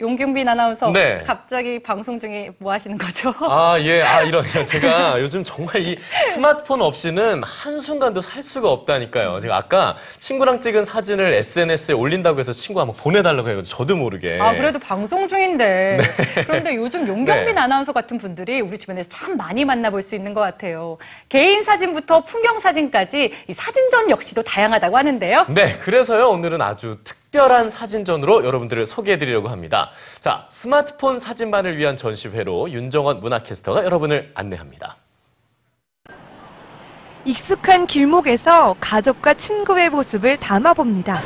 용경빈 아나운서 네. 갑자기 방송 중에 뭐 하시는 거죠? 아, 예, 아, 이런, 이런. 제가 요즘 정말 이 스마트폰 없이는 한순간도 살 수가 없다니까요. 제가 아까 친구랑 찍은 사진을 SNS에 올린다고 해서 친구 한번 보내 달라고 해가지고 저도 모르게. 아, 그래도 방송 중인데. 그런데 요즘 용경빈 네. 아나운서 같은 분들이 우리 주변에서 참 많이 만나볼 수 있는 것 같아요. 개인 사진부터 풍경 사진까지 이 사진전 역시도 다양하다고 하는데요. 네, 그래서요, 오늘은 아주 특 별한 사진전으로 여러분들을 소개해드리려고 합니다. 자, 스마트폰 사진만을 위한 전시회로 윤정원 문화캐스터가 여러분을 안내합니다. 익숙한 길목에서 가족과 친구의 모습을 담아봅니다.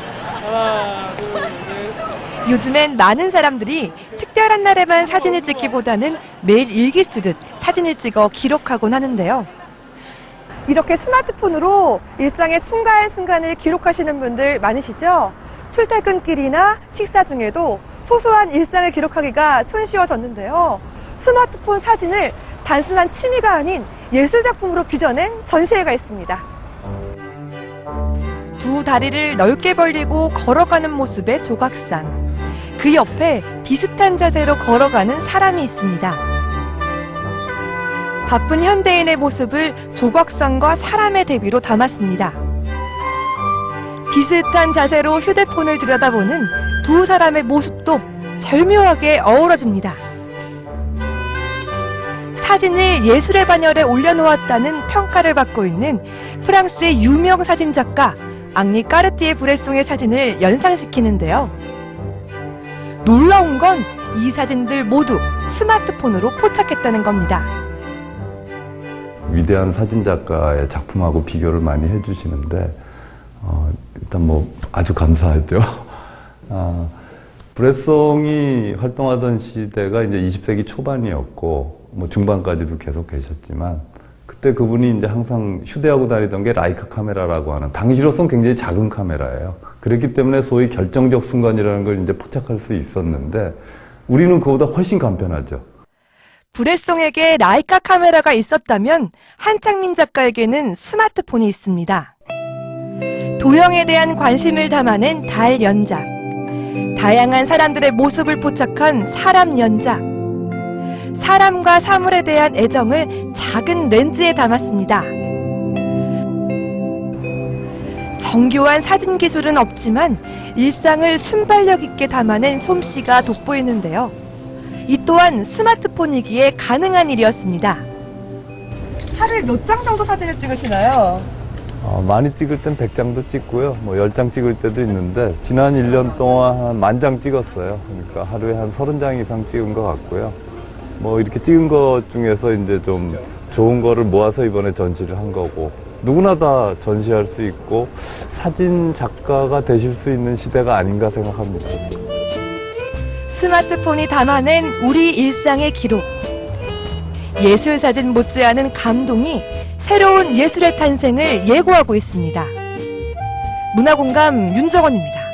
요즘엔 많은 사람들이 특별한 날에만 사진을 찍기보다는 매일 일기 쓰듯 사진을 찍어 기록하곤 하는데요. 이렇게 스마트폰으로 일상의 순간순간을 기록하시는 분들 많으시죠? 출퇴근길이나 식사 중에도 소소한 일상을 기록하기가 손쉬워졌는데요. 스마트폰 사진을 단순한 취미가 아닌 예술작품으로 빚어낸 전시회가 있습니다. 두 다리를 넓게 벌리고 걸어가는 모습의 조각상. 그 옆에 비슷한 자세로 걸어가는 사람이 있습니다. 바쁜 현대인의 모습을 조각상과 사람의 대비로 담았습니다. 비슷한 자세로 휴대폰을 들여다보는 두 사람의 모습도 절묘하게 어우러집니다. 사진을 예술의 반열에 올려놓았다는 평가를 받고 있는 프랑스의 유명 사진 작가 앙리 까르티에 브레송의 사진을 연상시키는데요. 놀라운 건 이 사진들 모두 스마트폰으로 포착했다는 겁니다. 위대한 사진 작가의 작품하고 비교를 많이 해주시는데 어, 일단 뭐 아주 감사하죠. 아, 브레송이 활동하던 시대가 이제 20세기 초반이었고 뭐 중반까지도 계속 계셨지만 그때 그분이 이제 항상 휴대하고 다니던 게 라이카 카메라라고 하는 당시로선 굉장히 작은 카메라예요. 그렇기 때문에 소위 결정적 순간이라는 걸 이제 포착할 수 있었는데 우리는 그보다 훨씬 간편하죠. 브레송에게 라이카 카메라가 있었다면 한창민 작가에게는 스마트폰이 있습니다. 도형에 대한 관심을 담아낸 달 연작. 다양한 사람들의 모습을 포착한 사람 연작. 사람과 사물에 대한 애정을 작은 렌즈에 담았습니다. 정교한 사진 기술은 없지만 일상을 순발력 있게 담아낸 솜씨가 돋보이는데요. 이 또한 스마트폰이기에 가능한 일이었습니다. 하루에 몇 장 정도 사진을 찍으시나요? 어, 많이 찍을 땐 100장도 찍고요. 뭐 10장 찍을 때도 있는데 지난 1년 동안 한 만장 찍었어요. 그러니까 하루에 한 30장 이상 찍은 것 같고요. 뭐 이렇게 찍은 것 중에서 이제 좀 좋은 거를 모아서 이번에 전시를 한 거고 누구나 다 전시할 수 있고 사진 작가가 되실 수 있는 시대가 아닌가 생각합니다. 스마트폰이 담아낸 우리 일상의 기록. 예술 사진 못지않은 감동이 새로운 예술의 탄생을 예고하고 있습니다. 문화공감 윤정원입니다.